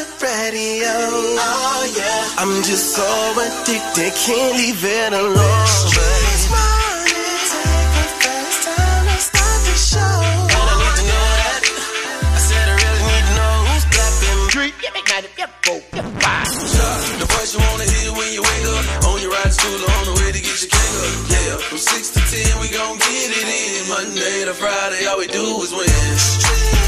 your radio. Oh yeah. I'm just so addicted, can't leave it alone. This morning, take the first time to start the show. And I need to know that. I said I really need to know who's The voice you wanna hear when you wake up. On your ride to school on the way to get your up. Yeah, from 6 to 10, we gon' get it in. Monday to Friday, all we do is win.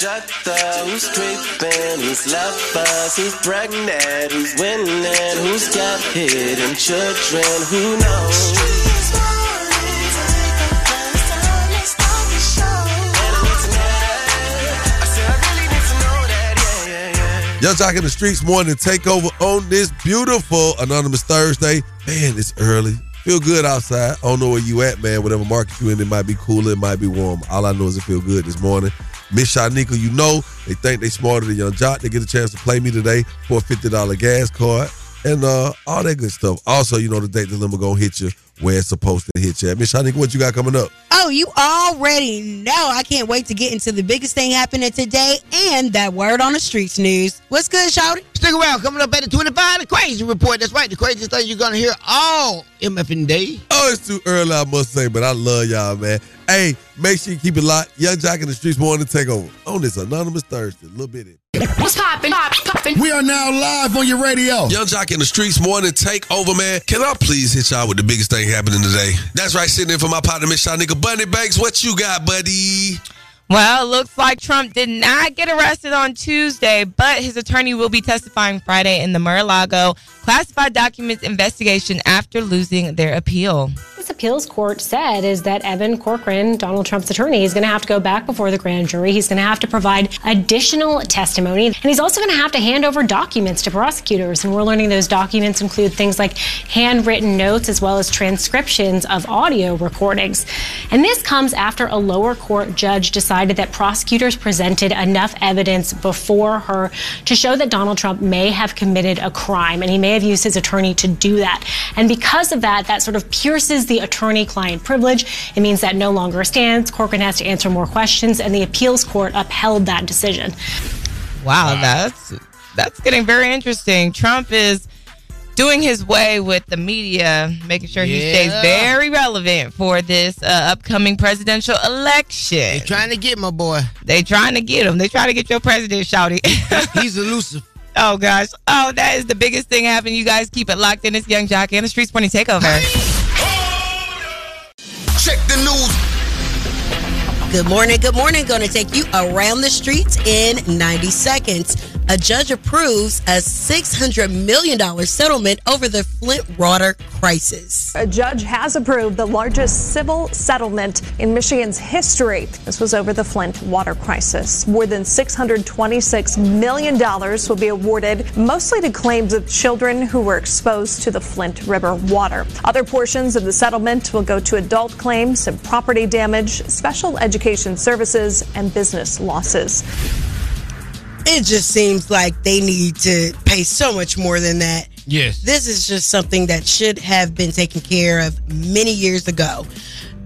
Each who's creeping, who's lovers, who's pregnant, who's winning, who's got hidden children, who knows? Yung Joc in the streets morning takeover on this beautiful Anonymous Thursday. Man, it's early. Feel good outside. I don't know where you at, man. Whatever market you in, it might be cooler, it might be warm. All I know is it feel good this morning. Miss Shanika, you know, they think they smarter than Yung Joc. They get a chance to play me today for a $50 gas card and uh, all that good stuff. Also, you know, the date dilemma gonna hit you where it's supposed to hit you. at. Miss Shanika, what you got coming up? Oh, you already know. I can't wait to get into the biggest thing happening today and that word on the streets news. What's good, Shouty? Stick around. Coming up at the 25, the crazy report. That's right. The craziest thing you're going to hear all MFN day. Oh, it's too early, I must say, but I love y'all, man. Hey, make sure you keep it locked. Yung Joc in the streets morning takeover on this Anonymous Thursday. A little bit in. What's poppin'? Pop, poppin'. We are now live on your radio. Yung Joc in the streets morning takeover, man. Can I please hit y'all with the biggest thing happening today? That's right, sitting in for my partner, Miss Shanika Bunny Banks. What you got, buddy? Well, looks like Trump did not get arrested on Tuesday, but his attorney will be testifying Friday in the Mar-a-Lago classified documents investigation after losing their appeal. This appeals court said is that Evan Corcoran, Donald Trump's attorney, is going to have to go back before the grand jury. He's going to have to provide additional testimony, and he's also going to have to hand over documents to prosecutors. And we're learning those documents include things like handwritten notes as well as transcriptions of audio recordings. And this comes after a lower court judge decided that prosecutors presented enough evidence before her to show that Donald Trump may have committed a crime, and he may have used his attorney to do that. And because of that, that sort of pierces the attorney client privilege. It means that no longer stands. Corcoran has to answer more questions, and the appeals court upheld that decision. Wow, that's that's getting very interesting. Trump is doing his way with the media, making sure he stays very relevant for this uh, upcoming presidential election. They trying to get my boy. They trying to get him. They trying to get your president, Shouty. He's elusive. Oh gosh. Oh, that is the biggest thing happening. You guys keep it locked in. It's Yung Joc and the Streets Morning Takeover. Check the news. Good morning. Good morning. Going to take you around the streets in 90 seconds. A judge approves a $600 million settlement over the Flint water crisis. A judge has approved the largest civil settlement in Michigan's history. This was over the Flint water crisis. More than $626 million will be awarded, mostly to claims of children who were exposed to the Flint River water. Other portions of the settlement will go to adult claims and property damage, special education services, and business losses. It just seems like they need to pay so much more than that. Yes. This is just something that should have been taken care of many years ago.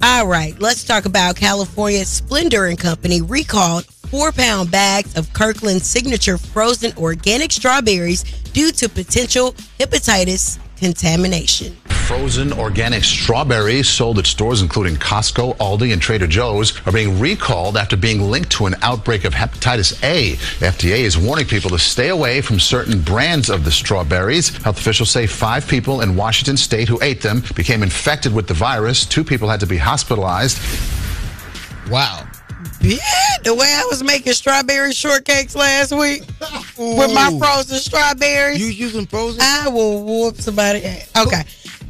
All right, let's talk about California Splendor and Company recalled four pound bags of Kirkland signature frozen organic strawberries due to potential hepatitis contamination. Frozen organic strawberries sold at stores including Costco, Aldi, and Trader Joe's are being recalled after being linked to an outbreak of hepatitis A. The FDA is warning people to stay away from certain brands of the strawberries. Health officials say five people in Washington state who ate them became infected with the virus. Two people had to be hospitalized. Wow. Yeah, the way I was making strawberry shortcakes last week with my frozen strawberries. You using frozen? I will whoop somebody. Okay.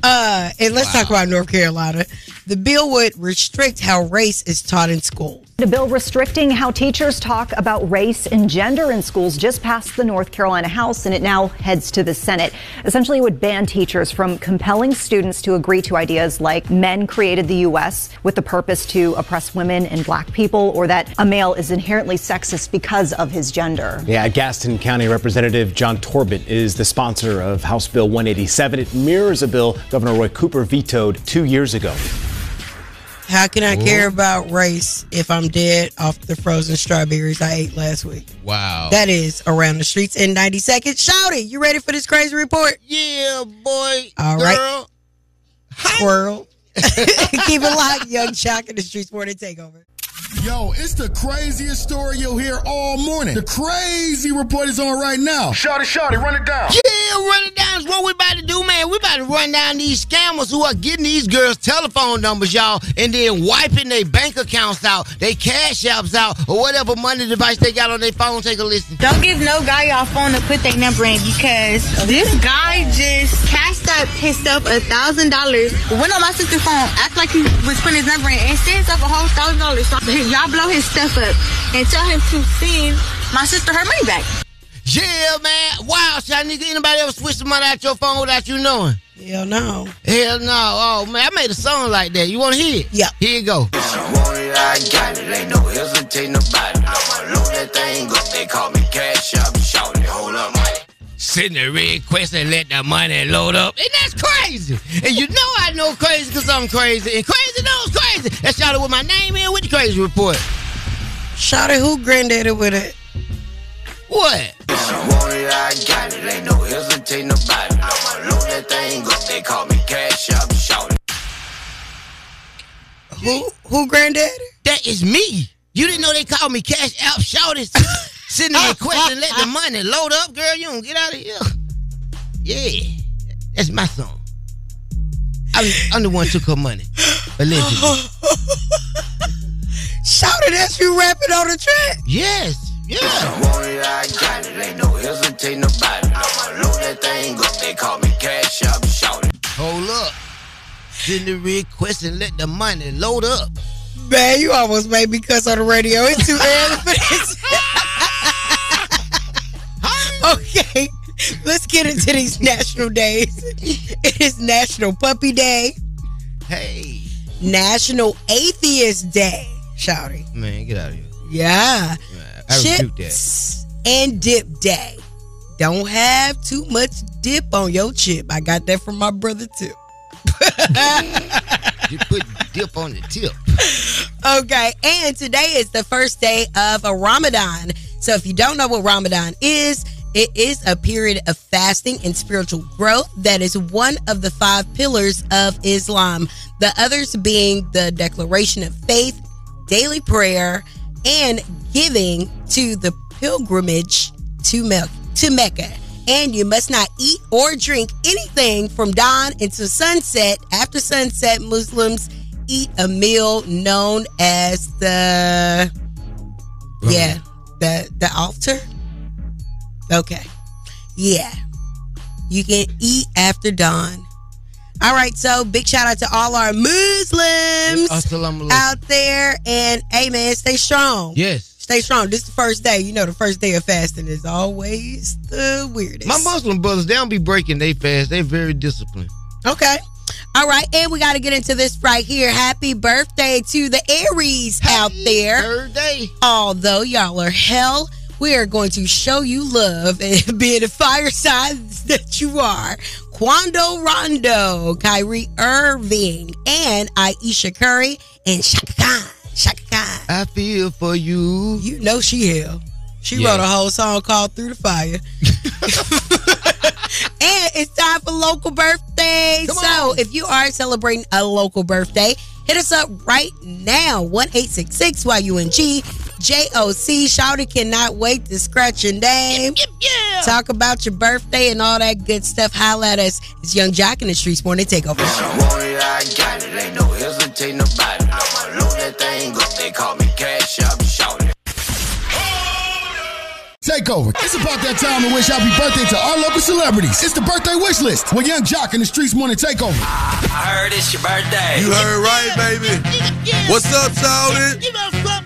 Uh, and let's talk about North Carolina. The bill would restrict how race is taught in schools. A bill restricting how teachers talk about race and gender in schools just passed the North Carolina House and it now heads to the Senate. Essentially, it would ban teachers from compelling students to agree to ideas like men created the U.S. with the purpose to oppress women and black people or that a male is inherently sexist because of his gender. Yeah, Gaston County Representative John Torbett is the sponsor of House Bill 187. It mirrors a bill Governor Roy Cooper vetoed two years ago. How can I care about race if I'm dead off the frozen strawberries I ate last week? Wow. That is around the streets in 90 seconds. Shout it. You ready for this crazy report? Yeah, boy. All right. girl. Squirrel. Keep it locked, Yung Joc in the streets morning takeover. Yo, it's the craziest story you'll hear all morning. The crazy report is on right now. Shorty, shorty, run it down. Yeah, run it down. Is what we about to do, man. We about to run down these scammers who are getting these girls' telephone numbers, y'all, and then wiping their bank accounts out, their cash apps out, or whatever money device they got on their phone. Take a listen. Don't give no guy y'all phone to put their number in because this guy just cashed up his stuff a thousand dollars. Went on my sister's phone, act like he was putting his number in, and sent up a whole thousand dollars. So y'all blow his stuff up and tell him to send my sister her money back. Yeah, man. Wow, shot nigga. Anybody ever switch the money out your phone without you knowing? Hell no. Hell no. Oh man, I made a song like that. You want to hear it? Yeah. Here you go. Want it, I got it. Ain't no hesitating about it. I'ma load that thing up. They call me cash up. Send a request and let the money load up. And that's crazy. And you know I know crazy because I'm crazy. And crazy knows crazy. That's shot it with my name in with the crazy report. Shout it. Who granddaddy with it? What? I got it. Ain't no hesitating about it. I'ma load that thing up. They call me cash up. Shout it. Who who granddaddy? That is me. You didn't know they called me cash out shouters. Send a request and let the money load up, girl. You don't get out of here. Yeah. That's my song. I'm, I'm the one who took her money. Allegedly. Shout it. That's you rapping on the track. Yes. Yeah. Want it, I got it. Ain't no hesitating about it. I'ma load that thing up. They call me cash up. Shout it. Hold up. Send the request and let the money load up. Man, you almost made me cuss on the radio. It's too early for this. okay, let's get into these national days. It is National Puppy Day. Hey. National Atheist Day. Shouty. Man, get out of here. Yeah. I. Chips and Dip Day. Don't have too much dip on your chip. I got that from my brother too. You put dip on the tip. Okay, and today is the first day of a Ramadan. So if you don't know what Ramadan is, it is a period of fasting and spiritual growth that is one of the five pillars of Islam. The others being the declaration of faith, daily prayer, and giving to the pilgrimage to Mecca. To Mecca. And you must not eat or drink anything from dawn until sunset. After sunset, Muslims eat a meal known as the yeah the the altar. Okay, yeah, you can eat after dawn. All right, so big shout out to all our Muslims out there, and hey man, stay strong. Yes. Stay strong. This is the first day. You know, the first day of fasting is always the weirdest. My Muslim brothers, they don't be breaking they fast. They very disciplined. Okay. All right, and we got to get into this right here. Happy birthday to the Aries out there. Birthday. Although y'all are hell, we are going to show you love and be the fire signs that you are. Quando Rondo, Kyrie Irving, and Ayesha Curry, and Chaka Khan. Chaka Khan. I feel for you. You know she hell. She Yeah. wrote a whole song called Through the Fire. and it's time for local birthdays. so if you are celebrating a local birthday, hit us up right now. 1 YUNG JOC. Shouty cannot wait to scratch your name. yep yeah. Talk about your birthday and all that good stuff. Holla at us. It's Yung Joc in the Streets Morning Takeover. Want it, I got it. Ain't no hesitating about it. I'ma load that thing up. They call me cash up. Shout it. Takeover. It's about that time to wish happy birthday to our local celebrities. It's the birthday wish list with Yung Joc in the Streets Morning Takeover. I heard it's your birthday. You heard right, baby. What's up, Shouty?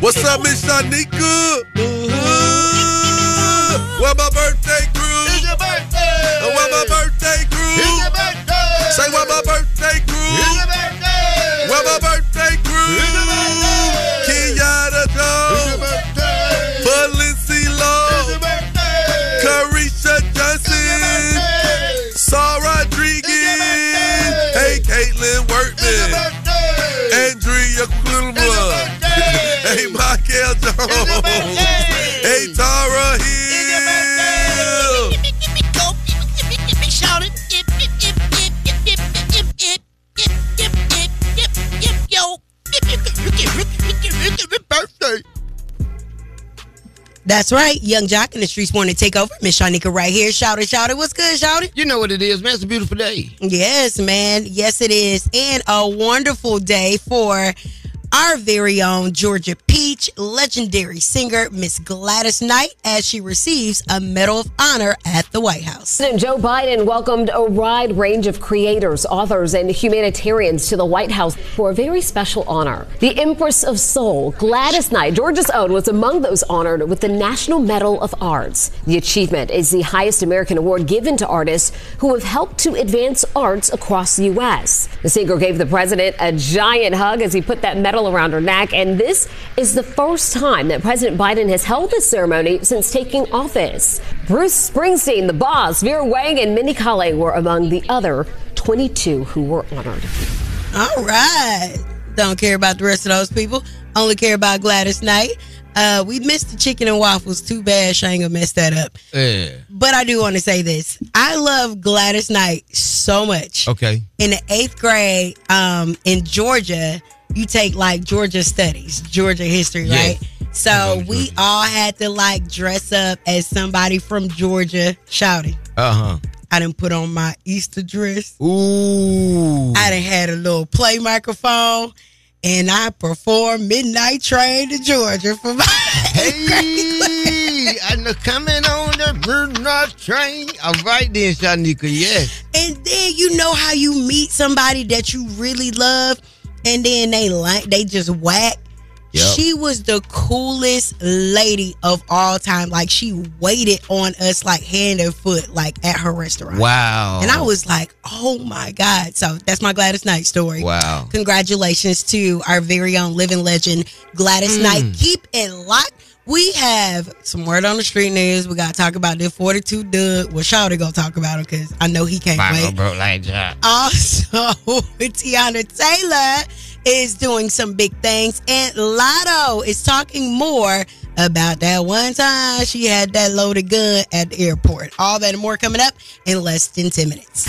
You know something? What's up, Miss Shanika? Uh, Where my birthday crew? It's your birthday. Where my birthday crew? It's your birthday. Say where my birthday crew? It's your birthday. Where my birthday crew? Hey Tara Hill. Shout it. Birthday. That's right. Yung Joc in the streets want to take over. Miss Shanika right here. Shout it, shout it. What's good, shout it? You know what it is, man. It's a beautiful day. Yes, man. Yes, it is. And a wonderful day for our very own Georgia Peach, legendary singer Miss Gladys Knight, as she receives a Medal of Honor at the White House. President Joe Biden welcomed a wide range of creators, authors, and humanitarians to the White House for a very special honor. The Empress of Soul, Gladys Knight, Georgia's own, was among those honored with the National Medal of Arts. The achievement is the highest American award given to artists who have helped to advance arts across the U.S. The singer gave the president a giant hug as he put that medal around her neck, and this is the first time that President Biden has held this ceremony since taking office. Bruce Springsteen, the boss, Vera Wang, and Mindy Kaling were among the other 22 who were honored. All right. Don't care about the rest of those people. Only care about Gladys Knight. Uh, we missed the chicken and waffles. Too bad. She messed that up. Yeah. But I do want to say this. I love Gladys Knight so much. Okay. In the eighth grade, um, in Georgia, you take like Georgia studies, Georgia history, right? So we all had to like dress up as somebody from Georgia shouting. Uh huh. I didn't put on my Easter dress. Ooh. I done had a little play microphone and I performed Midnight Train to Georgia for my Hey, the coming on the midnight train. All right then, Shanika. Yes. And then you know how you meet somebody that you really love and then they like they just whack. Yep. She was the coolest lady of all time. Like she waited on us like hand and foot, like at her restaurant. Wow. And I was like, oh my God. So that's my Gladys Knight story. Wow. Congratulations to our very own living legend, Gladys Mm. Knight. Keep it locked. We have some word on the street news. We got to talk about this 42 Dugg. Well, Shawty going to talk about it because I know he can't Bible wait. broke like that. Also, Teyana Taylor is doing some big things, and Latto is talking more about that one time she had that loaded gun at the airport. All that and more coming up in less than 10 minutes.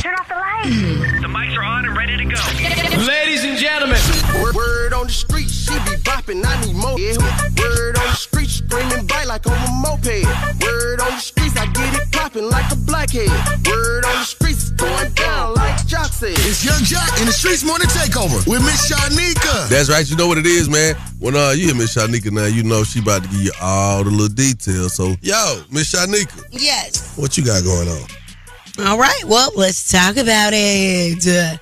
Turn off the lights. Be bopping, I need more. Yeah. Word on the street, screaming bite like on a moped. Word on the streets, I get it popping like a blackhead. Word on the streets, going down like Joc said. It's Yung Joc in the Streets Morning Takeover with Miss Shanika. That's right. You know what it is, man. When uh you hear Miss Shanika now, you know she about to give you all the little details. So, yo, Miss Shanika, Yes. what you got going on? All right. Well, let's talk about it. Uh,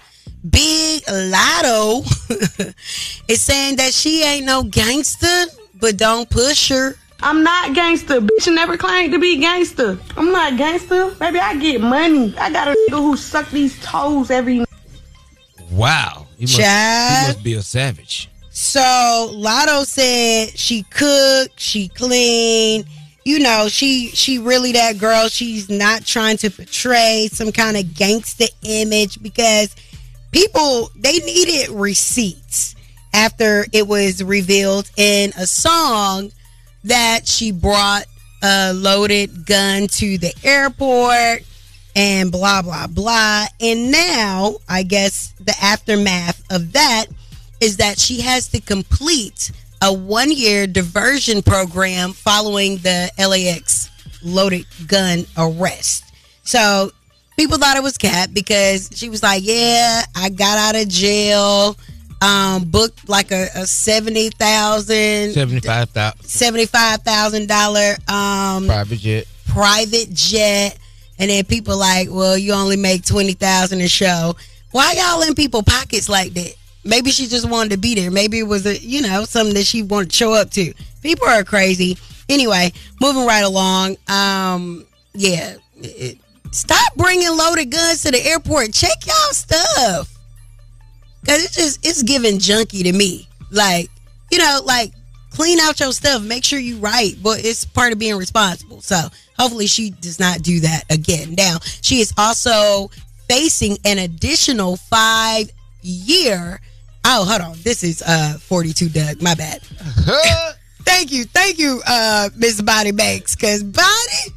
Big Latto is saying that she ain't no gangster, but don't push her. I'm not gangster. Bitch never claimed to be gangster. I'm not gangster. Maybe I get money. I got a nigga who suck these toes every Wow. He must, Child. he must be a savage. So Latto said she cook, she clean. You know, she she really that girl. She's not trying to portray some kind of gangster image because people they needed receipts after it was revealed in a song that she brought a loaded gun to the airport and blah blah blah. And now i guess the aftermath of that is that she has to complete a one year diversion program following the lax loaded gun arrest. So people thought it was cat because she was like yeah i got out of jail um booked like a, a 70000 75,000 seventy-five thousand dollar um private jet. private jet, and then people like, well, you only make twenty thousand a show. Why y'all in people pockets like that? Maybe she just wanted to be there. Maybe it was a you know something that she wanted to show up to. People are crazy. Anyway, moving right along. Um, yeah, it- stop bringing loaded guns to the airport. Check y'all stuff. Cause it's just it's giving junky to me. Like, you know, like clean out your stuff, make sure you right, but it's part of being responsible. So hopefully she does not do that again. Now, she is also facing an additional five year oh hold on. This is uh 42 Dugg. My bad. thank you, thank you, uh Miss Bonnie Banks. Cause Bonnie,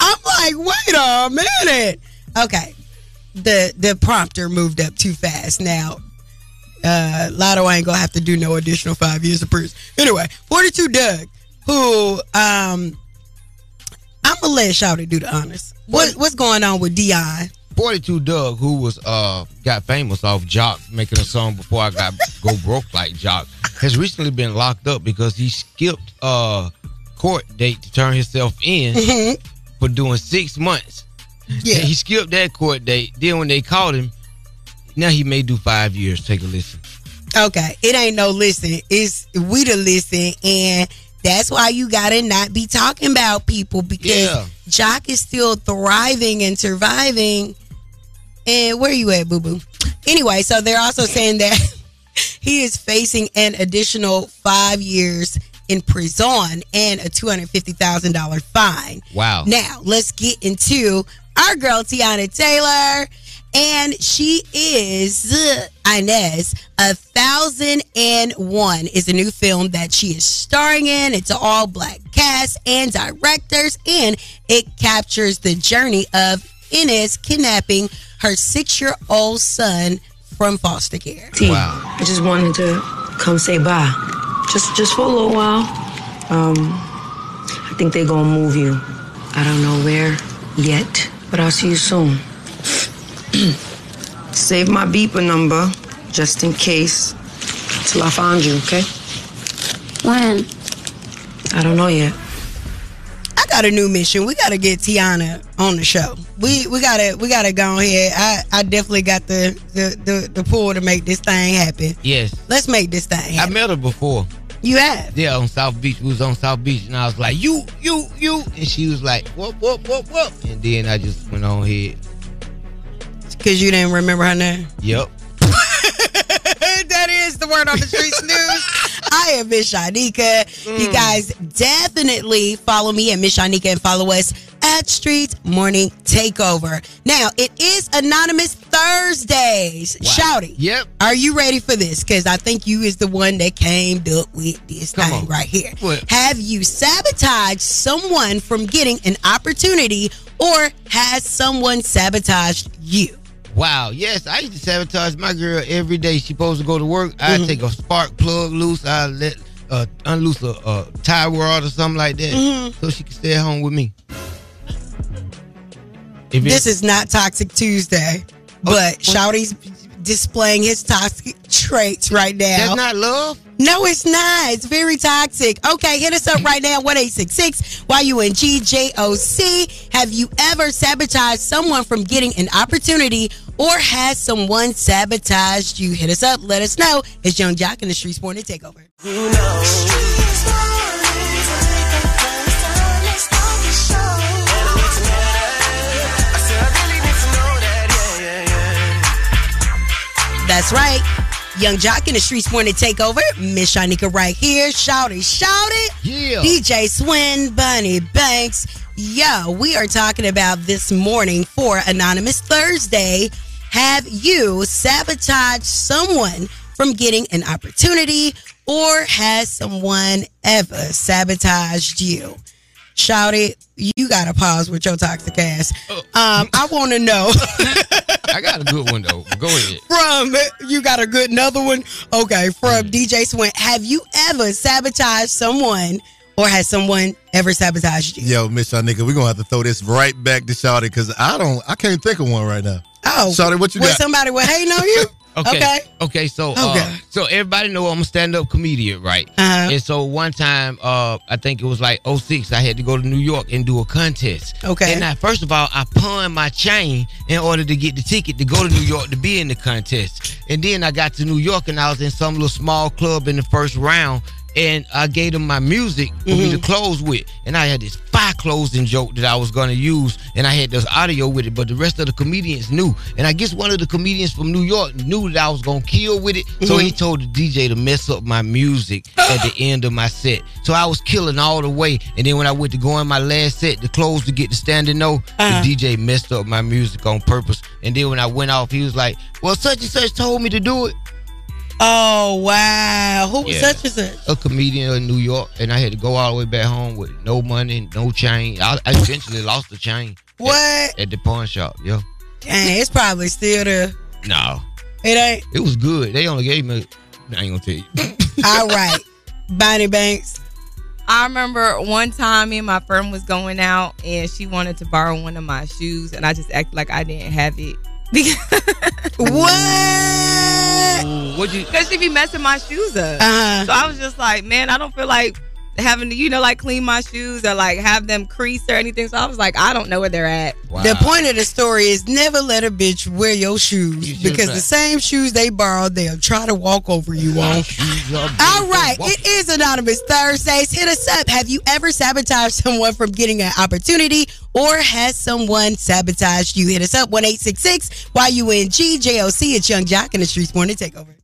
I'm like, wait a minute. Okay the the prompter moved up too fast. Now, uh, Latto ain't gonna have to do no additional five years of prison. Anyway, 42 Dugg, who um, I'm gonna let Shouty do the honors. What what's going on with Dion? 42 Dugg, who was uh got famous off Joc making a song before I got go broke like Joc, has recently been locked up because he skipped uh court date to turn himself in for doing six months. Yeah. he skipped that court date. Then when they called him, now he may do five years. Take a listen. Okay, it ain't no listen. It's we the listen, and that's why you gotta not be talking about people because Yeah. Joc is still thriving and surviving. And where you at, boo boo? Anyway, so they're also saying that he is facing an additional five years in prison and a two hundred fifty thousand dollar fine. Wow. Now let's get into our girl Teyana Taylor, and she is uh, Inez. A thousand and one is a new film that she is starring in. It's an all black cast and directors, and it captures the journey of Inez kidnapping her six year old son from foster care. Wow. I just wanted to come say bye. Just just for a little while. Um, I think they're gonna move you. I don't know where yet, but I'll see you soon. Save my beeper number just in case till I find you, okay? When? I don't know yet. I got a new mission. We gotta get Teyana on the show. We we gotta we gotta go ahead. I, I definitely got the, the the the pull to make this thing happen. Yes. Let's make this thing I met her before. You have? Yeah, on South Beach. We was on South Beach, and I was like, "You, you, you," and she was like, "Whoop, whoop, whoop, whoop," and then I just went on ahead. Because you didn't remember her name. Yep. that is the word on the streets news. I am Miss Shanika. You Mm. guys definitely follow me at Miss Shanika and follow us at Street Morning Takeover. Now, it is Anonymous Thursdays. Shouty. Yep. Are you ready for this? Because I think you is the one that came up with this thing right here. What? Have you sabotaged someone from getting an opportunity or has someone sabotaged you? Wow. Yes, I used to sabotage my girl every day. She supposed to go to work. I Mm-hmm. take a spark plug loose. I let uh, unloose a, a tie rod or something like that, Mhm. so she could stay at home with me. If This is not Toxic Tuesday, but oh, oh. Shouty's displaying his toxic traits right now. That's not love? No, it's not. It's very toxic. Okay, hit us up right now, 1866 YUNGJOC. Have you ever sabotaged someone from getting an opportunity or has someone sabotaged you? Hit us up. Let us know. It's Yung Joc in the Street Morning Takeover. That's right. Yung Joc in the Streets Morning Takeover. Miss Shanika right here. Shout it, shout it. Yeah. DJ Swin, Bunny Banks. Yo, we are talking about this morning for Anonymous Thursday. Have you sabotaged someone from getting an opportunity or has someone ever sabotaged you? Shout it. You got to pause with your toxic ass. Um, I want to know. I got a good one though. Go ahead. from you got a good another one okay from dj swin have you ever sabotaged someone or has someone ever sabotaged you Yo, Miss Shanika, we're gonna have to throw this right back to Shawty because I don't I can't think of one right now. oh Shawty, what you was got? somebody was hating on you Okay. okay Okay, so uh, so everybody know I'm a stand up comedian, right? Uh-huh. And so one time, uh, I think it was like 06, I had to go to New York and do a contest. Okay. And I, first of all, I pawned my chain in order to get the ticket to go to New York to be in the contest. And then I got to New York and I was in some little small club in the first round. And I gave them my music for me to close with. And I had this fire closing joke that I was gonna use, and I had this audio with it, but the rest of the comedians knew. And I guess one of the comedians from New York knew that I was gonna kill with it. So he told the DJ to mess up my music at the end of my set. So I was killing all the way. And then when I went to go in my last set to close to get the standing O, Uh-huh. the DJ messed up my music on purpose. And then when I went off, he was like, Well, such and such told me to do it. Oh wow. Who was Yeah. such and such? a comedian in New York, and I had to go all the way back home with no money, no chain. I, I eventually lost the chain. What? At, at the pawn shop, yo. Dang, it's probably still there. No, It ain't. it was good. They only gave me. I ain't gonna tell you. All right. Bonnie Banks. I remember one time me and my friend was going out and she wanted to borrow one of my shoes and I just acted like I didn't have it. what? What you? Because she be messing my shoes up. Uh-huh. So I was just like, man, I don't feel like having to, you know, like clean my shoes or like have them crease or anything. So I was like, I don't know where they're at. The point of the story is never let a bitch wear your shoes because the same shoes they borrowed, they'll try to walk over you on. All right, it is Anonymous Thursdays. Hit us up. Have you ever sabotaged someone from getting an opportunity or has someone sabotaged you? Hit us up 1 Y-U-N-G J-O-C. It's Yung Joc in the Streets Morning Takeover.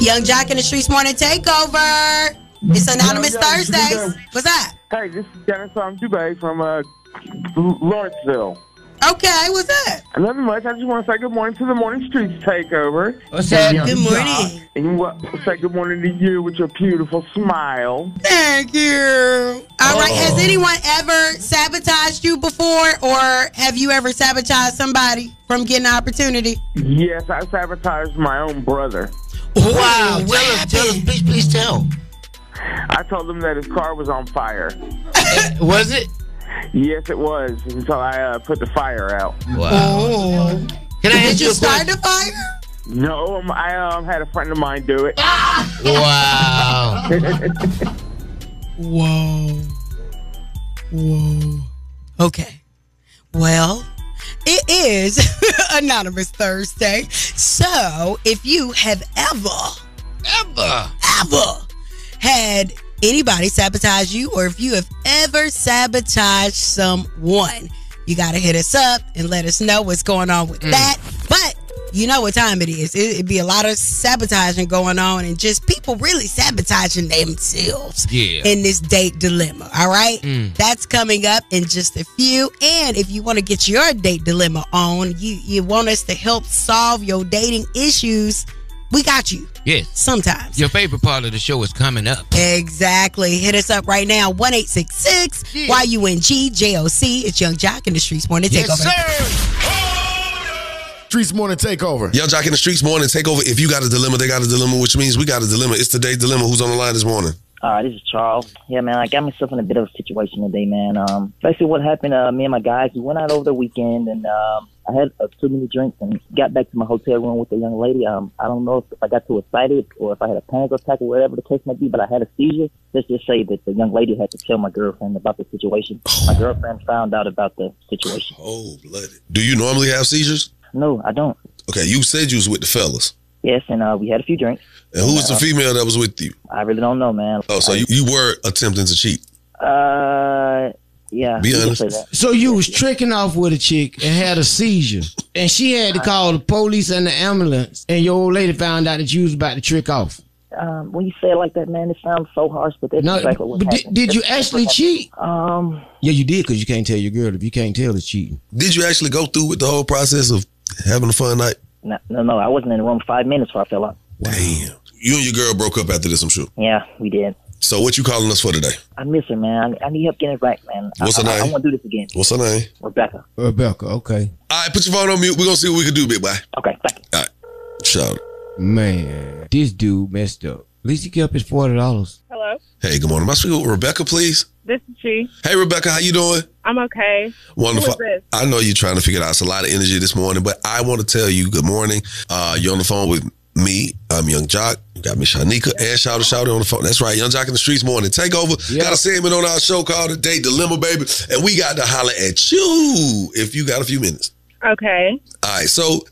Yung Joc in the Streets Morning Takeover. It's Anonymous Yo, yo, Thursdays. What's that? Hey, this is Dennis from Dubai from uh, Lawrenceville. Okay, what's that? Nothing much. I just want to say good morning to the Morning Streets Takeover. What's up? Good morning. And what, say good morning to you with your beautiful smile. Thank you. All right. Has anyone ever sabotaged you before, or have you ever sabotaged somebody from getting an opportunity? Yes, I sabotaged my own brother. Wow. Tell us, tell us, please, please tell. I told him that his car was on fire. was it? Yes, it was. Until I uh, put the fire out. Oh. Can I Did ask you you a start the fire? No, um, I um, had a friend of mine do it. Wow. Whoa. Whoa. Okay. Well, it is Anonymous Thursday. So if you have ever, ever, ever had anybody sabotage you, or if you have ever sabotaged someone, you got to hit us up and let us know what's going on with mm. that. But you know what time it is. It, it'd be a lot of sabotaging going on and just people really sabotaging themselves Yeah. in this date dilemma. All right. Mm. That's coming up in just a few. And if you want to get your date dilemma on, you, you want us to help solve your dating issues, we got you. Yes. Sometimes. Your favorite part of the show is coming up. Exactly. Hit us up right now. 1 Y U N G J O C. It's Yung Joc in the Streets Morning Yes, Takeover. Streets Morning Takeover. Yung Joc in the Streets morning takeover. If you got a dilemma, they got a dilemma, which means we got a dilemma. It's today's dilemma. Who's on the line this morning? Uh, this is Charles. Yeah, man, I got myself in a bit of a situation today, man. Um, basically, what happened? Uh, me and my guys, we went out over the weekend, and um, I had uh, too many drinks, and got back to my hotel room with a young lady. Um, I don't know if, I got too excited or if I had a panic attack or whatever the case may be, but I had a seizure. Let's just say that the young lady had to tell my girlfriend about the situation. My girlfriend found out about the situation. Oh, blooded. Do you normally have seizures? No, I don't. Okay, you said you was with the fellas. Yes, and uh, we had a few drinks. And who was the Uh, female that was with you? I really don't know, man. Oh, so you, you were attempting to cheat. Uh, yeah. Be honest. So you was tricking off with a chick and had a seizure, and she had to call the police and the ambulance, and your old lady found out that you was about to trick off. Um, when you say it like that, man, it sounds so harsh, but that's No, exactly what but did, happened. did you That's- that's actually cheat? Um, Yeah, you did because you can't tell your girl if you can't tell it's cheating. Did you actually go through with the whole process of having a fun night? no, no, no, I wasn't in the room five minutes before I fell out. Damn. You and your girl broke up after this, I'm sure. Yeah, we did. So what you calling us for today? I miss her, man. I, I need help getting it right, man. What's I, her I, I name? want to do this again. What's her name? Rebecca. Rebecca, okay. All right, put your phone on mute. We're gonna see what we can do, big boy. Okay, thank you. All right. Shout. Man, this dude messed up. At least he kept his forty dollars. Hello. Hey, good morning. Am I speaking with Rebecca, please? This is she. Hey, Rebecca, how you doing? I'm okay. Wonderful. Who is this? I know you're trying to figure it out. It's a lot of energy this morning, but I want to tell you good morning. Uh, you're on the phone with me. I'm Yung Joc. You got me, Shanika, and Shouter Shouter on the phone. That's right. Yung Joc in the streets morning. Take over. Got a segment on our show called The Date Dilemma, baby. And we got to holler at you if you got a few minutes. Okay. All right. So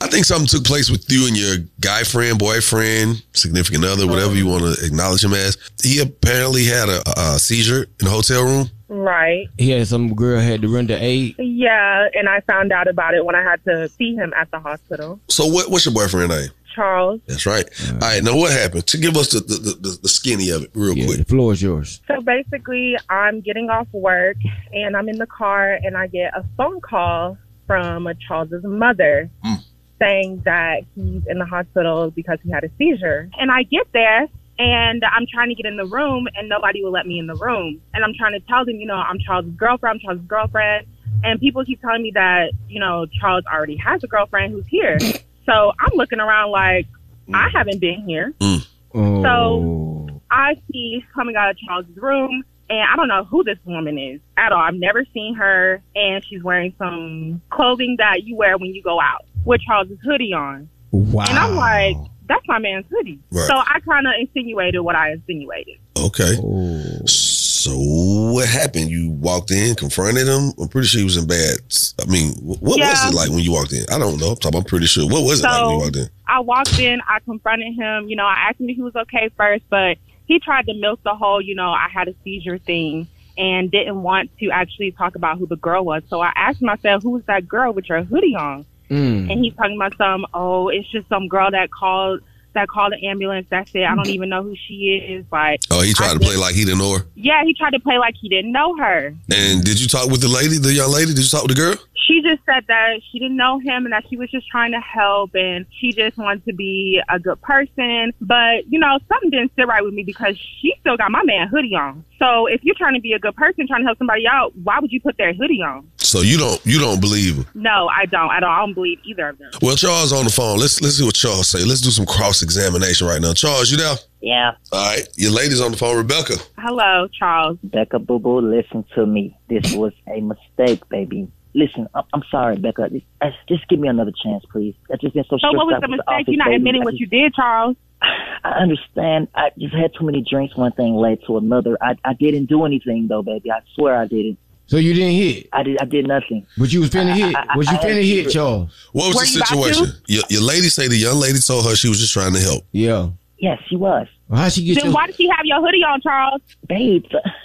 I think something took place with you and your guy friend, boyfriend, significant other, whatever you want to acknowledge him as. He apparently had a, a seizure in the hotel room. Right. He had some girl had to render aid. Yeah, and I found out about it when I had to see him at the hospital. So what, what's your boyfriend name? Charles. That's right. All right. Now what happened? To give us the the, the, the skinny of it real quick. The floor is yours. So basically, I'm getting off work and I'm in the car and I get a phone call from Charles's mother hmm. Saying that he's in the hospital because he had a seizure. And I get there and I'm trying to get in the room and nobody will let me in the room. And I'm trying to tell them, you know, I'm Charles' girlfriend, I'm Charles' girlfriend. And people keep telling me that, you know, Charles already has a girlfriend who's here. So I'm looking around like, I mm. haven't been here. Mm. So oh. I see coming out of Charles' room, and I don't know who this woman is at all. I've never seen her, and she's wearing some clothing that you wear when you go out with Charles's hoodie on. Wow. And I'm like, that's my man's hoodie. Right. So I kind of insinuated what I insinuated. Okay. Oh. So what happened? You walked in, confronted him. I'm pretty sure he was in bad. I mean, what Yeah. was it like when you walked in? I don't know. I'm pretty sure. What was it like when you walked in? I walked in, I confronted him. You know, I asked him if he was okay first, but he tried to milk the whole, you know, I had a seizure thing and didn't want to actually talk about who the girl was. So I asked myself, I said, who was that girl with your hoodie on? Mm. And he's talking about some, oh, it's just some girl that called that called the ambulance. That's it. I don't even know who she is. Like, Oh, he tried I to play like he didn't know her. yeah, he tried to play like he didn't know her. And did you talk with the lady, the young lady? Did you talk with the girl? She just said that she didn't know him and that she was just trying to help and she just wanted to be a good person. But, you know, something didn't sit right with me because she still got my man hoodie on. So if you're trying to be a good person, trying to help somebody out, why would you put their hoodie on? So you don't you don't believe her. No, I don't. I don't. I don't believe either of them. Well, Charles on the phone. Let's let's see what Charles say. Let's do some cross examination right now. Charles, you there? Yeah. All right. Your lady's on the phone, Rebecca. Hello, Charles. Becca Boo Boo, listen to me. This was a mistake, baby. Listen, I'm, I'm sorry, Becca. Just, uh, just give me another chance, please. I just been so So what was out the with mistake? office, You're not baby. admitting what just- you did, Charles. I understand. I just had too many drinks. One thing led to another. I, I didn't do anything though, baby. I swear I didn't. So you didn't hit? I did. I did nothing. But you was finna hit. I- I- Was you I finna hit, secret. Charles? What was Were the you about to? situation? Your, your lady say the young lady told her she was just trying to help. Yeah. Yes, she was. How she get? Then why did she have your hoodie on, Charles? Babe,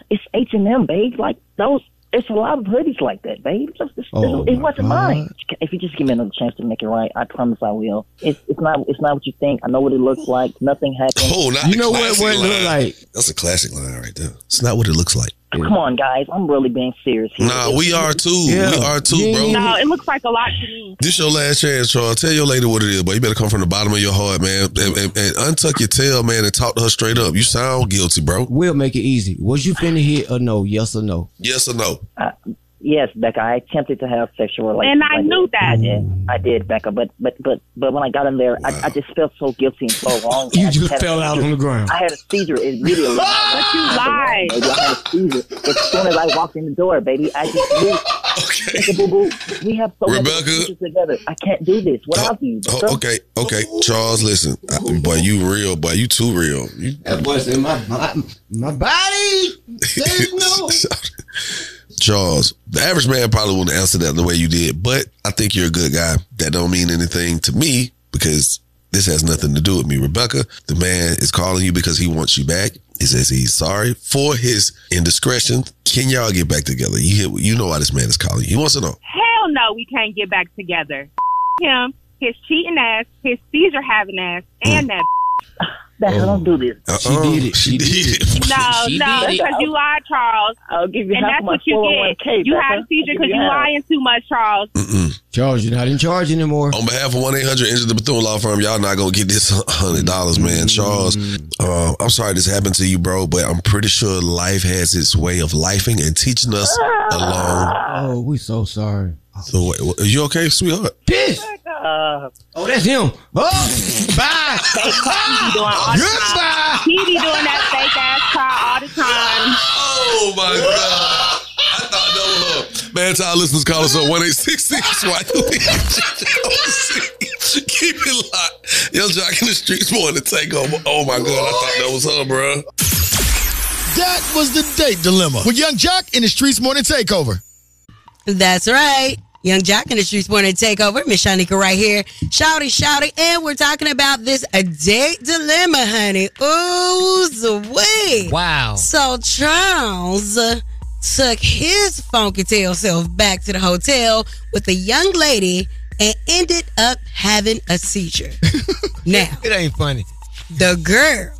it's H and M, babe. Like those. It's a lot of hoodies like that, babe. Just, it's- Oh, it wasn't mine. If you just give me another chance to make it right, I promise I will. It's, it's not. It's not what you think. I know what it looks like. Nothing happened. Oh, not You the know what- classic what it look line. like? That's a classic line right there. It's not what it looks like. Come on, guys. I'm really being serious here. Nah, we are too. Yeah. We are too, Yeah. bro. No, it looks like a lot to me. This your last chance, Charles. Tell your lady what it is, but you better come from the bottom of your heart, man, and, and, and untuck your tail, man, and talk to her straight up. You sound guilty, bro. We'll make it easy. Was you finna hit or no? Yes or no? Yes or no? Uh, yes, Becca. I attempted to have sexual relations. And I knew that. I did. I did, Becca. But but but but when I got in there, I, I just felt so guilty and so wrong. You I just fell out on the ground. I had a seizure immediately. But you lied. Baby, I had a seizure as soon as I walked in the door, baby. I just knew. Okay. Boo boo. We have so Rebecca. many together. I can't do this without you. Oh, oh okay, okay, Charles. Listen, I- boy, you real, boy, you too real. You, That boy's in my my, my body. Says no. Charles, the average man probably wouldn't answer that the way you did, but I think you're a good guy. That don't mean anything to me because this has nothing to do with me. Rebecca, the man is calling you because he wants you back. He says he's sorry for his indiscretion. Can y'all get back together? You hear, you know why this man is calling you. He wants to know. Hell no, we can't get back together. Him, his cheating ass, his seizure having ass, and mm. that. Becca, don't do this. Uh-uh. She did it. She did it. No, She no, because you lied, Charles. I'll give you and half that's my what you 401k, get. You Becca. had a seizure because you you half. lying too much, Charles. Charles, you're not in charge anymore. On behalf of 1 800 Injured the Bethune Law Firm, y'all not going to get this $100, man. Charles, uh, I'm sorry this happened to you, bro, but I'm pretty sure life has its way of lifing and teaching us along. Oh, we so sorry. So, wait, are you okay, sweetheart? Piss. Uh. Oh, that's him. Oh, bye. He doing all the Goodbye. time. He be doing that fake ass cry all the time. Oh my god. I thought that was her. Man, to our listeners, call us up 1866 Keep it locked. Yung Joc in the streets wanting to take over. Oh my god, I thought that was her, bro. That was the date dilemma with Yung Joc in the Streets Morning Takeover. That's right. Yung Joc in the Streets Morning Takeover. Miss Shanika right here. Shouty, shouty. And we're talking about this a date dilemma, honey. Ooh, sweet. Wow. So Charles uh, took his funky tail self back to the hotel with a young lady and ended up having a seizure. now, It ain't funny. the girl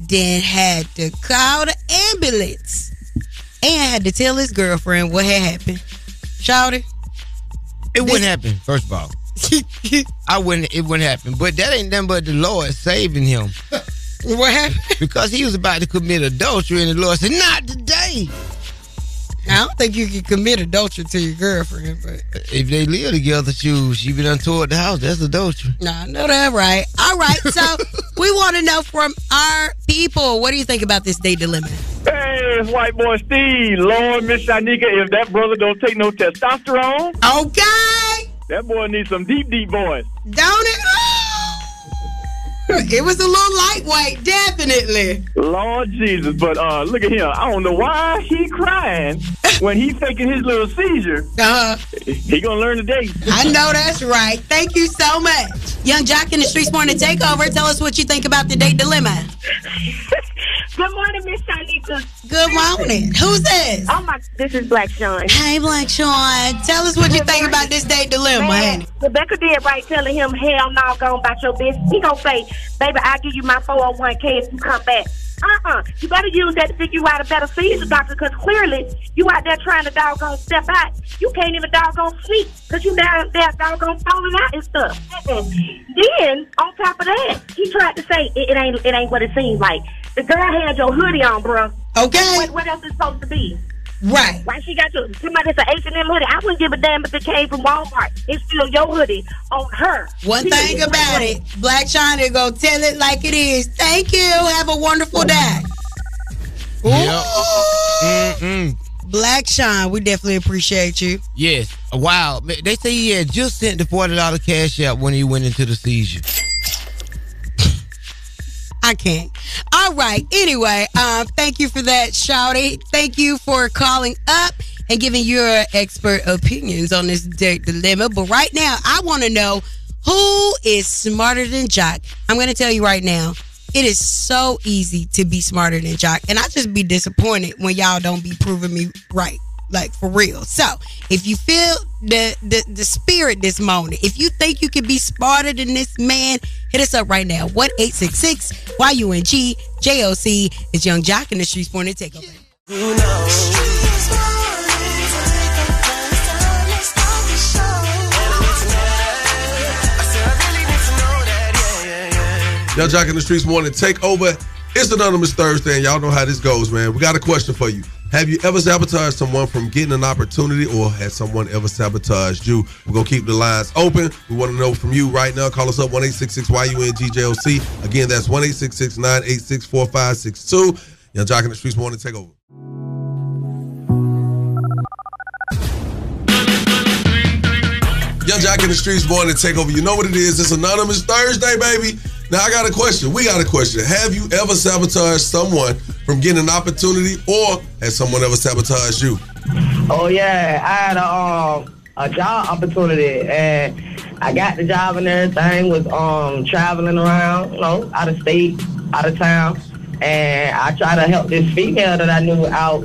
then had to call the ambulance and had to tell his girlfriend what had happened. Shouty. It wouldn't happen. First of all, I wouldn't. It wouldn't happen. But that ain't nothing but the Lord saving him. what happened? Because he was about to commit adultery, and the Lord said, "Not today." I don't think you can commit adultery to your girlfriend, but If they live together, shoot, she be done toward the house. That's adultery. no, I know that right. All right, so we want to know from our people, what do you think about this date dilemma? Hey, it's white boy Steve. Lord, Miss Shanika, if that brother don't take no testosterone, okay, that boy needs some deep, deep boys. Don't it? It was a little lightweight, definitely. Lord Jesus, but uh, look at him. I don't know why he crying when he taking his little seizure. Uh, He gonna learn today. I know that's right. Thank you so much. Yung Joc in the Streetz Morning Takeover. Tell us what you think about the date dilemma. Good morning, Miss Shanika. Good morning. Who's this? Oh my, this is Black Sean. Hey, Black Sean. Tell us what you think about this date dilemma, Man, honey. Rebecca did right telling him, hell no, go about your business. He gonna say, baby, I'll give you my 401k if you come back. Uh-uh. You better use that to figure you out a better seizure doctor because clearly you out there trying to doggone step out. You can't even doggone sleep because you down there doggone falling out and stuff. Mm-mm. Then, on top of that, he tried to say it, it ain't it ain't what it seems like. The girl had your hoodie on, bro. Okay. What, what else is supposed to be? Right. Why she got your somebody that's an H and M hoodie? I wouldn't give a damn if it came from Walmart. It's still your hoodie on her. One Period. thing about it, Black China go tell it like it is. Thank you. Have a wonderful day. Mm-mm. Black Sean, we definitely appreciate you. Yes. Wow. They say he had just sent the forty dollar cash out when he went into the seizure. I can't. All right. Anyway, um, thank you for that, Shawty. Thank you for calling up and giving your expert opinions on this date dilemma. But right now, I want to know who is smarter than Joc. I'm going to tell you right now. It is so easy to be smarter than Joc, and I just be disappointed when y'all don't be proving me right, like for real. So, if you feel the the, the spirit this morning, if you think you can be smarter than this man, hit us up right now. What eight six six Y U N G J O C is Yung Joc in the Streetz Morning Takeover. Yung Joc in the Streetz Morning Takeover. It's Anonymous Thursday, and y'all know how this goes, man. We got a question for you. Have you ever sabotaged someone from getting an opportunity, or has someone ever sabotaged you? We're to keep the lines open. We want to know from you right now. Call us up 1 YUNGJOC. Again, that's 1 986 4562. Yung Joc in the Streetz Morning Takeover. Yung Joc in the Streets going to take over. You know what it is. It's Anonymous Thursday, baby. Now, I got a question. We got a question. Have you ever sabotaged someone from getting an opportunity, or has someone ever sabotaged you? Oh yeah, I had a um a job opportunity and I got the job and everything. Was um traveling around, you know, out of state, out of town, and I tried to help this female that I knew out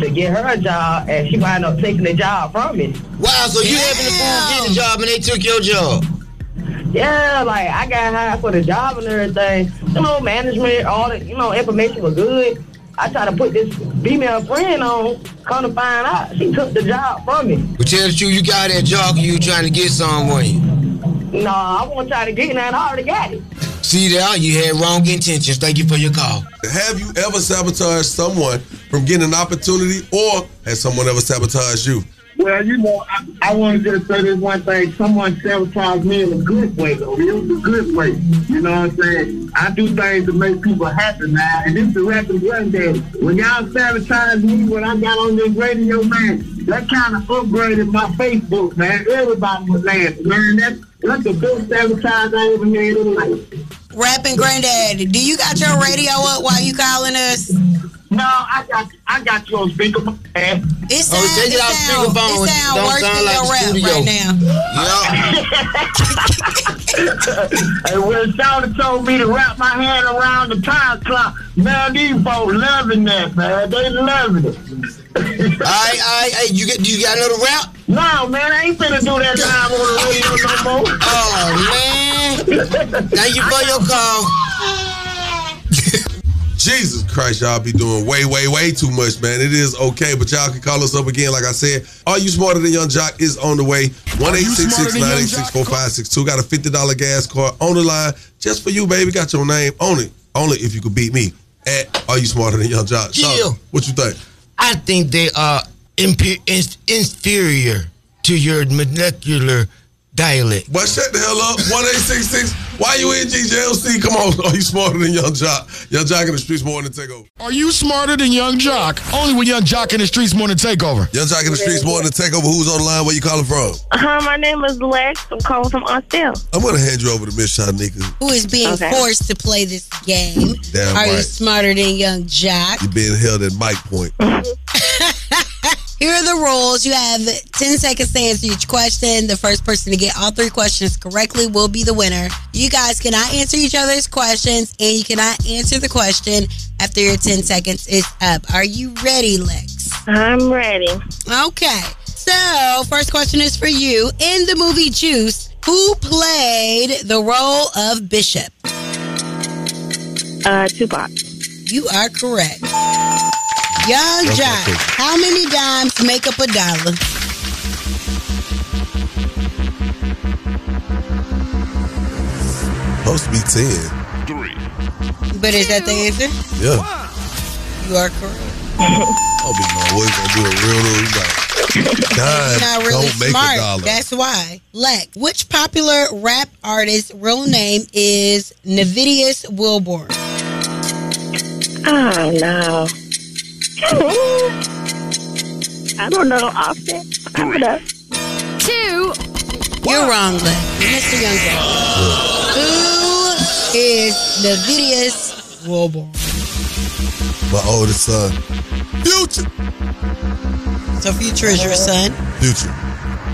to get her a job, and she wound up taking the job from me. Wow, so you having the fool get a job and they took your job? Yeah, like I got hired for the job and everything. You know, management, all the you know, information was good. I tried to put this female friend on, come to find out, she took the job from me. But tell the truth, you got that job and you trying to get some on you. No, I won't try to get that. I already got it. See there, you had wrong intentions. Thank you for your call. Have you ever sabotaged someone from getting an opportunity, or has someone ever sabotaged you? Well, you know, I, I want to just say this one thing. Someone sabotaged me in a good way, though. It was a good way. You know what I'm saying? I do things to make people happy, man. And this is the rapping granddaddy. When y'all sabotaged me when I got on this radio, man, that kind of upgraded my Facebook, man. Everybody was laughing, man. That's, that's the best sabotage I ever had in life. Rapping Granddaddy, do you got your radio up while you calling us? No, I got I got you on speaker, man. It Oh, sound, take it it off sound, speakerphone. it sound Don't worse sound than like your the rap studio. right now. hey, when Shawty told me to wrap my hand around the time clock, man, these folks loving that, man. They loving it. All right, all right, hey, you get, you got another rap? No, man, I ain't finna do that time on the radio no more. Oh, man. Thank you for your call. Jesus Christ, y'all be doing way, way, way too much, man. It is okay, but y'all can call us up again. Like I said, Are You Smarter Than Yung Joc is on the way. 1 986 Got a $50 gas card on the line just for you, baby. Got your name on it. Only if you could beat me at Are You Smarter Than Yung Joc. Yeah. Shawty, What you think? I think they are inferior to your molecular dialect. But shut the hell up. 1866. Why you in GJLC? Come on. Are you smarter than Yung Joc? Yung Joc in the streets more than take over. Are you smarter than Yung Joc? Only with Yung Joc in the streets more morning takeover. Yung Joc in the streets more than take over. Who's on the line? Where you calling from? Hi, my name is Lex. I'm calling from Austell. I'm gonna hand you over to Miss Shanika. Who is being Okay. forced to play this game? Damn Are you smarter than Yung Joc? You're being held at mic point. Here are the rules. You have 10 seconds to answer each question. The first person to get all three questions correctly will be the winner. You guys cannot answer each other's questions, and you cannot answer the question after your 10 seconds is up. Are you ready, Lex? I'm ready. Okay. So, first question is for you. In the movie Juice, who played the role of Bishop? Uh, Tupac. You are correct. Young That's Joc, okay. how many dimes make up a dollar? Supposed to be 10. Three. But is that the answer? Yeah. You are correct. I'll be my boy gonna do a real little like, dime. You're not really don't make a smart. dollar. That's why. Lex, which popular rap artist's real name is Nayvadius Wilburn? Oh, no. I don't know. Offset. I don't know. Two. You're wrong, Lex. Mr. Yung Joc. Who is Nayvadius Wilburn? My oldest son. Future. So Future is your son. Future.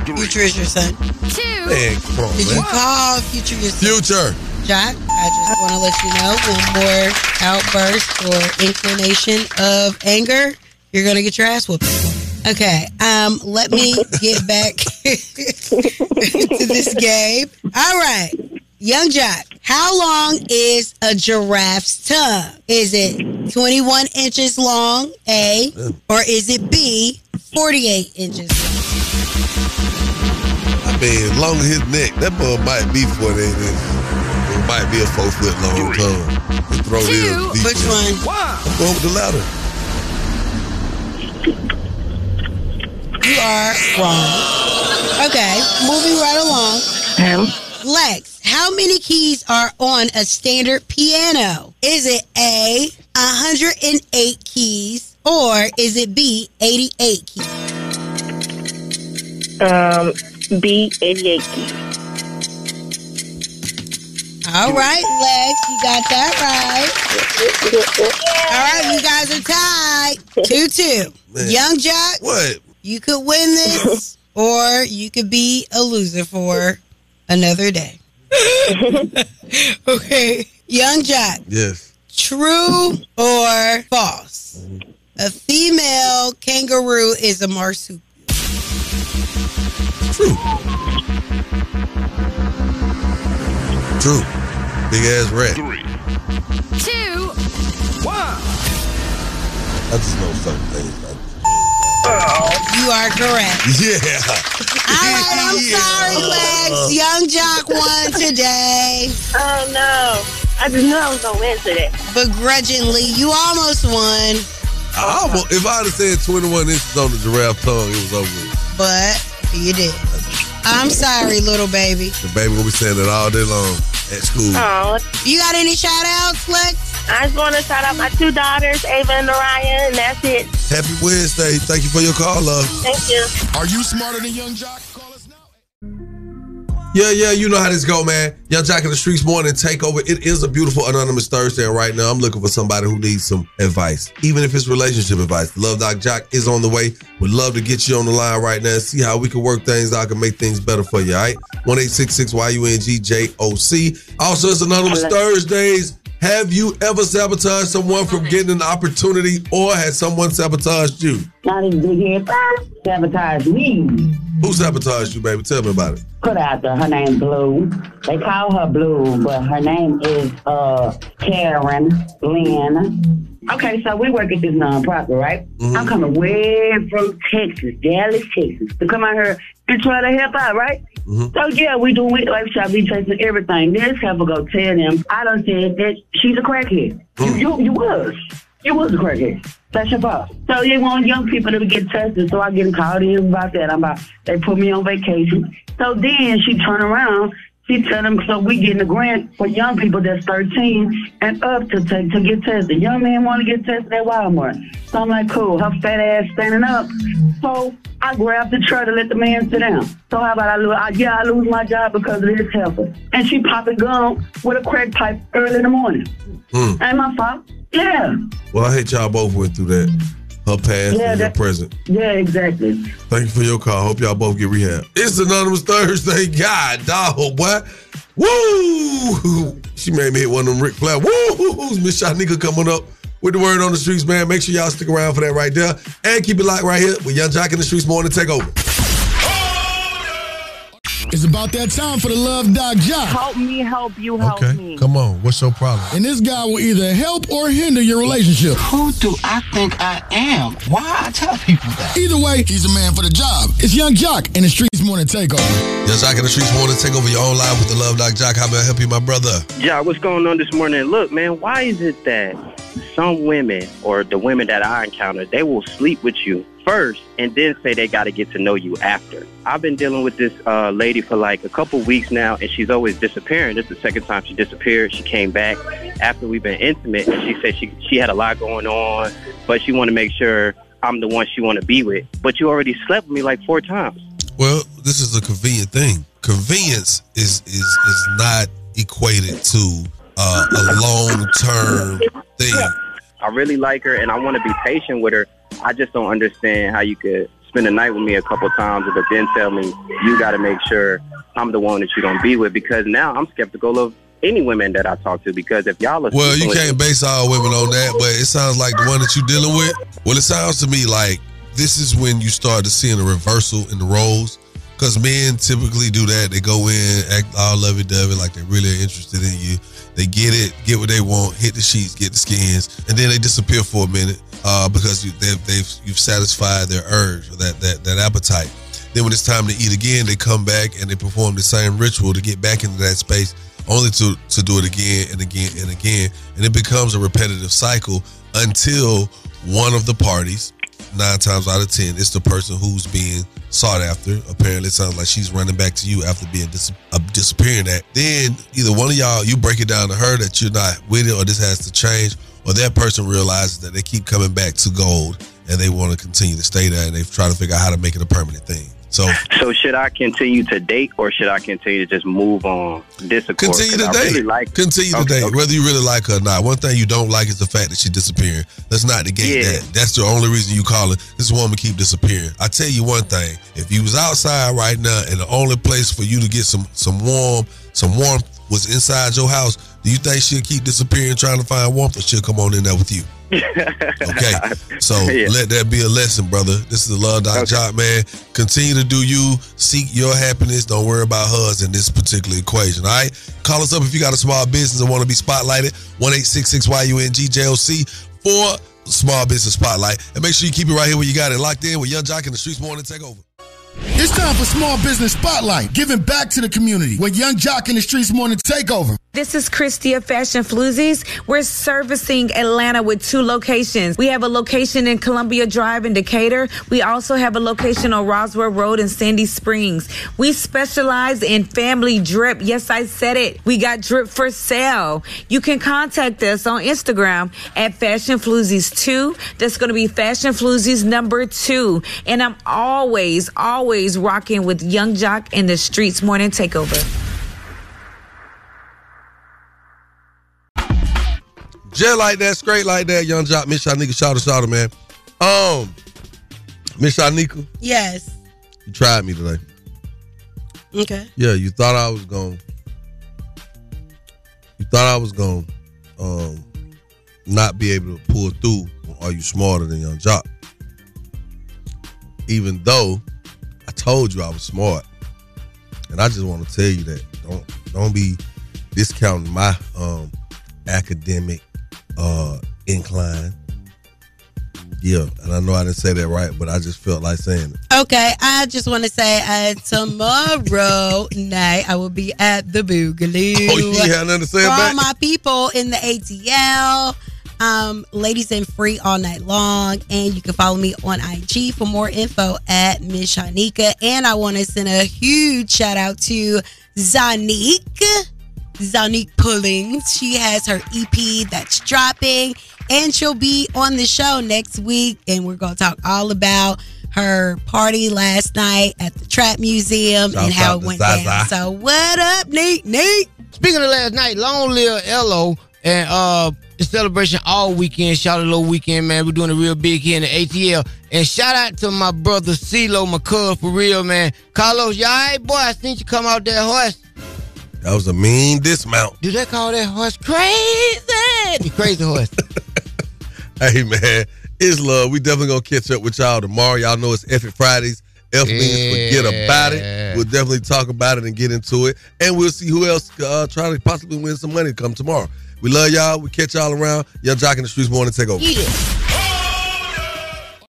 Future is your son. Two. Man, come on, Did you man. call Future your son? Future. Joc, I just want to let you know one more outburst or inclination of anger, you're going to get your ass whooped. Okay, um, let me get back to this game. All right, Yung Joc, how long is a giraffe's tongue? Is it 21 inches long, A, or is it B, 48 inches I mean, long as his neck, that boy might be 48 inches. It might be a four foot long tongue. The throat is deep. Which one? I'm going with the ladder. You are wrong. Okay, moving right along. Lex, how many keys are on a standard piano? Is it A, 108 keys, or is it B, 88 keys? Um, B, 88 keys. All right, Lex, you got that right. All right, you guys are tied. 2 2. Man. Yung Joc, What? you could win this, or you could be a loser for another day. okay. Yung Joc, Yes. true or false? A female kangaroo is a marsupial. True. True. Big ass rat. Two. One. I just know certain things. You are correct. Yeah. All right, I'm sorry, Lex. Uh-huh. Yung Joc won today. Oh, no. I just knew I was going to win today. Begrudgingly, you almost won. I almost, if I'd have said 21 inches on the giraffe tongue, it was over. with. but you did. I'm sorry, little baby. The baby will be saying it all day long at school. Oh, You got any shout outs, Lex? I just want to shout out my two daughters, Ava and Narayan, and that's it. Happy Wednesday. Thank you for your call, love. Thank you. Are you smarter than Yung Joc? Yeah, yeah, you know how this go, man. Yung Joc in the Streetz Morning Takeover. It is a beautiful Anonymous Thursday, and right now I'm looking for somebody who needs some advice, even if it's relationship advice. Love Doc Joc is on the way. Would love to get you on the line right now and see how we can work things out and make things better for you, all right? 1 Y-U-N-G-J-O-C. Also, it's Anonymous Thursdays. Have you ever sabotaged someone from getting an opportunity or has someone sabotaged you? Not even big head first. Sabotage me. Who sabotaged you, baby? Tell me about it. Put out there, her name Blue. They call her Blue, but her name is uh Karen Lynn. Okay, so we work at this nonprofit, right? I'm mm-hmm. coming way from Texas, Dallas, Texas, to come out here and try to help out, right? Mm-hmm. So yeah, we do we like shop, we testing everything. This helper go tell them I done said that she's a crackhead. You, mm. you you was. You was a crackhead. That's your fault. So they want young people to get tested. So I get called in about that. I'm about they put me on vacation. So then she turn around. She tell them so we getting a grant for young people that's 13 and up to take to get tested. Young man want to get tested at Walmart. So I'm like, cool. Her fat ass standing up. So I grab the chair to let the man sit down. So how about I lose? I, yeah, I lose my job because of this helper. And she popping gum with a crack pipe early in the morning. Hmm. Ain't my fault. Yeah. Well, I hate y'all both went through that. Her past Yeah, and your present. Yeah, exactly. Thank you for your call. Hope y'all both get rehab. It's Anonymous Thursday. God, dog, boy. Woo! She made me hit one of them Ric Flair. Woo! Miss Shanika coming up with the word on the streets, man. Make sure y'all stick around for that right there. And keep it locked right here with Yung Joc in the Streetz Morning Takeover. It's about that time for the Love Doc Joc. Help me, help you, help me. Come on. What's your problem? And this guy will either help or hinder your relationship. Who do I think I am? Why I tell people that? Either way, he's a man for the job. It's Yung Joc in the Streetz Morning Takeover. Yung Joc in the Streetz Morning Takeover. Your own live with the Love Doc Joc. How may I help you, my brother? Yeah, what's going on this morning? Look, man, why is it that some women or the women that I encounter, they will sleep with you first and then say they got to get to know you after? I've been dealing with this uh, lady for like a couple weeks now, and she's always disappearing. This is the second time she disappeared. She came back after we've been intimate, and she said she she had a lot going on, but she wanted to make sure I'm the one she want to be with. But you already slept with me like four times. Well, this is a convenient thing. Convenience is is is not equated to uh, a long term thing. I really like her and I want to be patient with her. I just don't understand how you could spend the night with me a couple times, but then tell me you got to make sure I'm the one that you're gonna be with. Because now I'm skeptical of any women that I talk to. Because if y'all are Well, you can't base all women on that, but it sounds like the one that you're dealing with. Well, it sounds to me like this is when you start to seeing a reversal in the roles. Because men typically do that. They go in, act all lovey dovey, like they're really interested in you. They get it, get what they want, hit the sheets, get the skins, and then they disappear for a minute uh, because you, they've, they've you've satisfied their urge or that, that that appetite. Then when it's time to eat again, they come back and they perform the same ritual to get back into that space, only to to do it again and again and again, and it becomes a repetitive cycle until one of the parties, nine times out of ten, it's the person who's being sought after. Apparently, it sounds like she's running back to you after being dis- uh, disappearing. At then, either one of y'all, you break it down to her that you're not with it, or this has to change, or that person realizes that they keep coming back to gold and they want to continue to stay there, and they try to figure out how to make it a permanent thing. So So should I continue to date or should I continue to just move on? Discord. Continue to I date. really like Continue to Okay, date, okay. whether you really like her or not. One thing you don't like is the fact that she's disappearing. Let's not negate Yeah. that. That's the only reason you call it. This woman keep disappearing. I tell you one thing: if you was outside right now and the only place for you to get some some warm some warmth was inside your house, do you think she'll keep disappearing trying to find warmth, or she'll come on in there with you? Okay, so Yeah. let that be a lesson, brother. This is the Love Doc Job, man. Continue to do you. Seek your happiness. Don't worry about hers in this particular equation. All right. Call us up if you got a small business and want to be spotlighted. One eight six six Y U N G J O C for Small Business Spotlight. And make sure you keep it right here where you got it locked in with Yung Joc in the Streetz Morning Takeover. It's time for Small Business Spotlight, giving back to the community with Yung Joc in the Streetz Morning Takeover. This is Christy of Fashion Floozies. We're servicing Atlanta with two locations. We have a location in Columbia Drive in Decatur. We also have a location on Roswell Road in Sandy Springs. We specialize in family drip. Yes, I said it. We got drip for sale. You can contact us on Instagram at Fashion Floozies 2. That's going to be Fashion Floozies number two. And I'm always, always rocking with Yung Joc in the Streetz Morning Takeover. Just like that, straight like that, Yung Joc, Miss Shanika, shout out, shout out, man. Um, Miss Shanika, Yes. you tried me today. Okay. Yeah, you thought I was gonna. You thought I was going to um, not be able to pull through. Are you smarter than Yung Joc? Even though I told you I was smart, and I just want to tell you that don't don't be discounting my um, academic uh, incline. Yeah, and I know I didn't say that right, but I just felt like saying it. Okay, I just want to say uh, tomorrow night I will be at the Boogaloo. Oh, you had nothing to say For all about it? my people in the ATL. Um, ladies and free all night long. And you can follow me on IG for more info at Miss Shanika. And I want to send a huge shout out to Zanique. Zanique Pullings. She has her EP that's dropping, and she'll be on the show next week. And we're going to talk all about her party last night at the Trap Museum Shout and how it went Zaza. down. So, what up, Neat? Neat? Speaking of last night, long live Ello and uh the celebration all weekend. Shout out little weekend, man. We're doing it real big here in the ATL. And shout out to my brother CeeLo McCullough for real, man. Carlos, you all right, boy? I seen you come out that horse. That was a mean dismount. Do they call that horse crazy? The crazy horse. Hey man, it's love. We definitely gonna catch up with y'all tomorrow. Y'all know it's Epic Fridays. F means forget about it. We'll definitely talk about it and get into it. And we'll see who else uh trying to possibly win some money come tomorrow. We love y'all. We catch y'all around. Yung Joc in the Streets morning take over. Yeah.